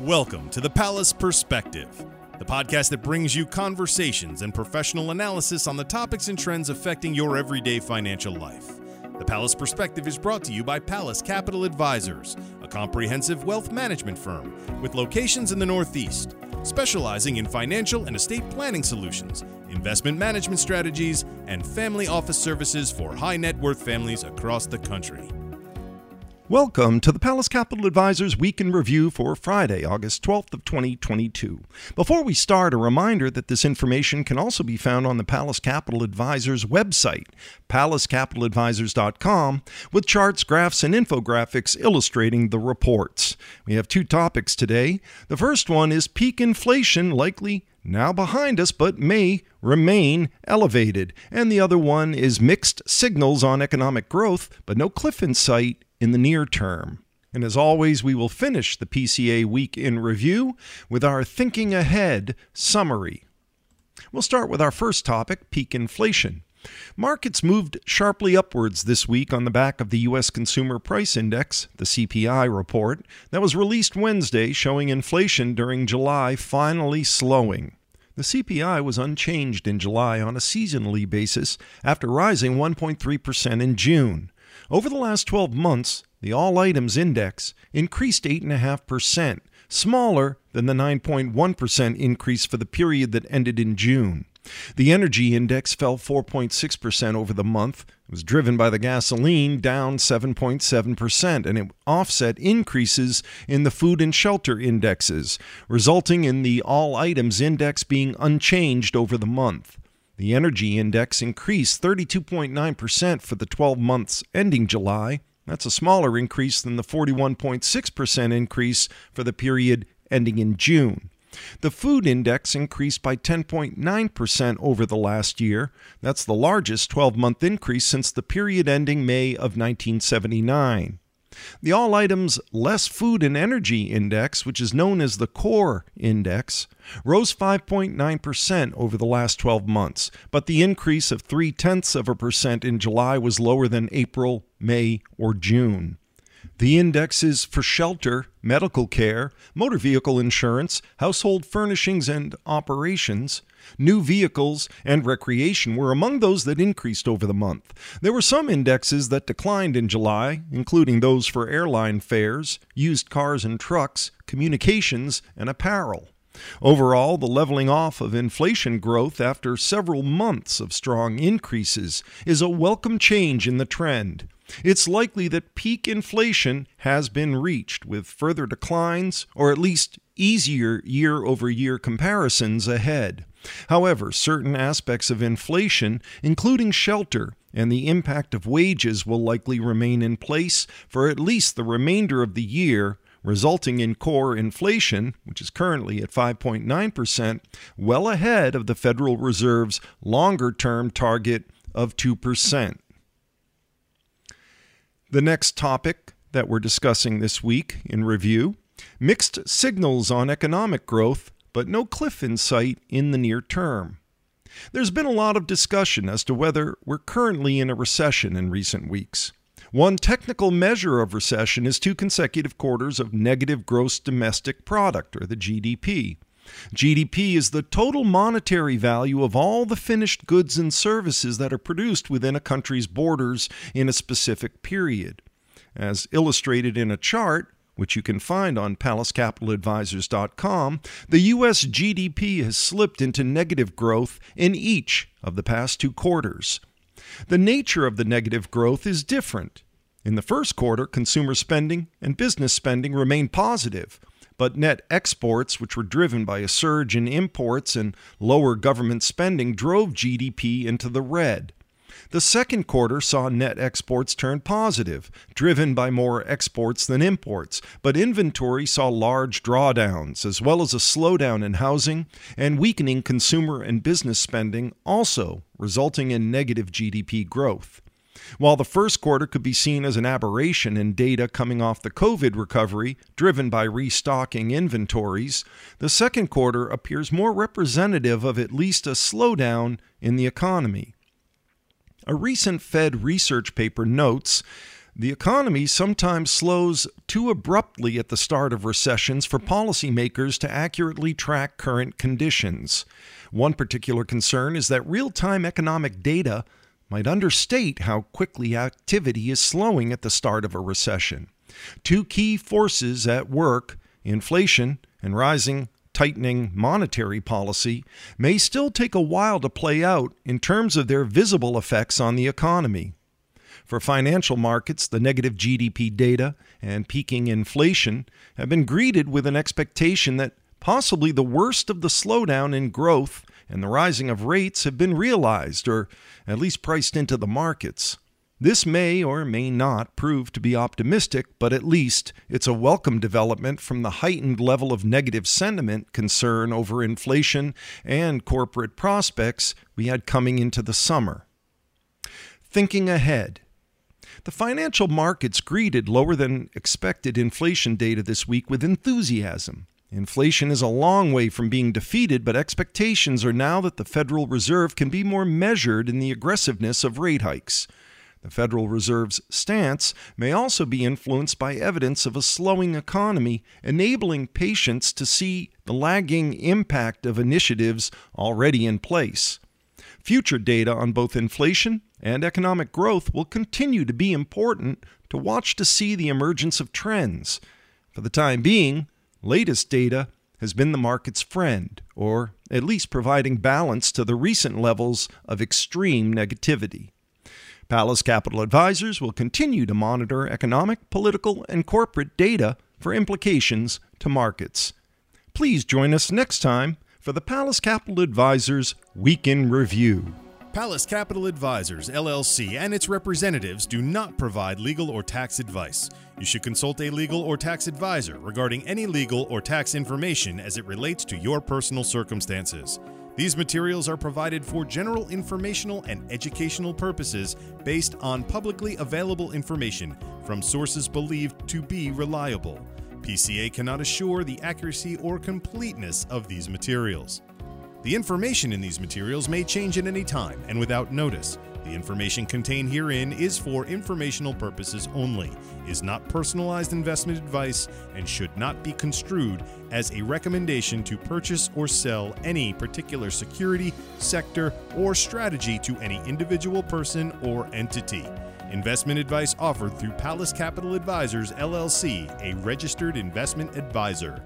Welcome to the Palace Perspective, the podcast that brings you conversations and professional analysis on the topics and trends affecting your everyday financial life. The Palace Perspective is brought to you by Palace Capital Advisors, a comprehensive wealth management firm with locations in the Northeast, specializing in financial and estate planning solutions, investment management strategies, and family office services for high net worth families across the country. Welcome to the Palace Capital Advisors Week in Review for Friday, August 12th of 2022. Before we start, a reminder that this information can also be found on the Palace Capital Advisors website, palacecapitaladvisors.com, with charts, graphs, and infographics illustrating the reports. We have two topics today. The first one is peak inflation likely now behind us, but may remain elevated. And the other one is mixed signals on economic growth, but no cliff in sight in the near term. And as always, we will finish the PCA Week in Review with our Thinking Ahead summary. We'll start with our first topic peak inflation. Markets moved sharply upwards this week on the back of the U.S. Consumer Price Index, the CPI report, that was released Wednesday showing inflation during July finally slowing. The CPI was unchanged in July on a seasonally basis after rising 1.3% in June. Over the last 12 months, the All Items Index increased 8.5%, smaller than the 9.1% increase for the period that ended in June. The energy index fell 4.6% over the month. It was driven by the gasoline, down 7.7%, and it offset increases in the food and shelter indexes, resulting in the all items index being unchanged over the month. The energy index increased 32.9% for the 12 months ending July. That's a smaller increase than the 41.6% increase for the period ending in June. The food index increased by 10.9% over the last year. That's the largest 12 month increase since the period ending May of 1979. The All Items Less Food and Energy Index, which is known as the Core Index, rose 5.9% over the last 12 months, but the increase of three tenths of a percent in July was lower than April, May, or June. The indexes for shelter, medical care, motor vehicle insurance, household furnishings and operations, new vehicles, and recreation were among those that increased over the month. There were some indexes that declined in July, including those for airline fares, used cars and trucks, communications, and apparel. Overall, the leveling off of inflation growth after several months of strong increases is a welcome change in the trend. It's likely that peak inflation has been reached, with further declines, or at least easier year over year comparisons ahead. However, certain aspects of inflation, including shelter and the impact of wages, will likely remain in place for at least the remainder of the year, resulting in core inflation, which is currently at 5.9%, well ahead of the Federal Reserve's longer term target of 2%. The next topic that we're discussing this week in review mixed signals on economic growth, but no cliff in sight in the near term. There's been a lot of discussion as to whether we're currently in a recession in recent weeks. One technical measure of recession is two consecutive quarters of negative gross domestic product, or the GDP. GDP is the total monetary value of all the finished goods and services that are produced within a country's borders in a specific period. As illustrated in a chart, which you can find on palacecapitaladvisors.com, the U.S. GDP has slipped into negative growth in each of the past two quarters. The nature of the negative growth is different. In the first quarter, consumer spending and business spending remained positive, but net exports, which were driven by a surge in imports and lower government spending, drove GDP into the red. The second quarter saw net exports turn positive, driven by more exports than imports, but inventory saw large drawdowns, as well as a slowdown in housing and weakening consumer and business spending, also resulting in negative GDP growth. While the first quarter could be seen as an aberration in data coming off the COVID recovery, driven by restocking inventories, the second quarter appears more representative of at least a slowdown in the economy. A recent Fed research paper notes The economy sometimes slows too abruptly at the start of recessions for policymakers to accurately track current conditions. One particular concern is that real time economic data might understate how quickly activity is slowing at the start of a recession. Two key forces at work inflation and rising tightening monetary policy may still take a while to play out in terms of their visible effects on the economy. For financial markets, the negative GDP data and peaking inflation have been greeted with an expectation that possibly the worst of the slowdown in growth and the rising of rates have been realized or at least priced into the markets. This may or may not prove to be optimistic, but at least it's a welcome development from the heightened level of negative sentiment concern over inflation and corporate prospects we had coming into the summer. Thinking ahead. The financial markets greeted lower than expected inflation data this week with enthusiasm. Inflation is a long way from being defeated, but expectations are now that the Federal Reserve can be more measured in the aggressiveness of rate hikes. The Federal Reserve's stance may also be influenced by evidence of a slowing economy, enabling patience to see the lagging impact of initiatives already in place. Future data on both inflation and economic growth will continue to be important to watch to see the emergence of trends. For the time being, latest data has been the market's friend, or at least providing balance to the recent levels of extreme negativity. Palace Capital Advisors will continue to monitor economic, political, and corporate data for implications to markets. Please join us next time for the Palace Capital Advisors Week in Review. Palace Capital Advisors, LLC, and its representatives do not provide legal or tax advice. You should consult a legal or tax advisor regarding any legal or tax information as it relates to your personal circumstances. These materials are provided for general informational and educational purposes based on publicly available information from sources believed to be reliable. PCA cannot assure the accuracy or completeness of these materials. The information in these materials may change at any time and without notice. The information contained herein is for informational purposes only, is not personalized investment advice, and should not be construed as a recommendation to purchase or sell any particular security, sector, or strategy to any individual person or entity. Investment advice offered through Palace Capital Advisors, LLC, a registered investment advisor.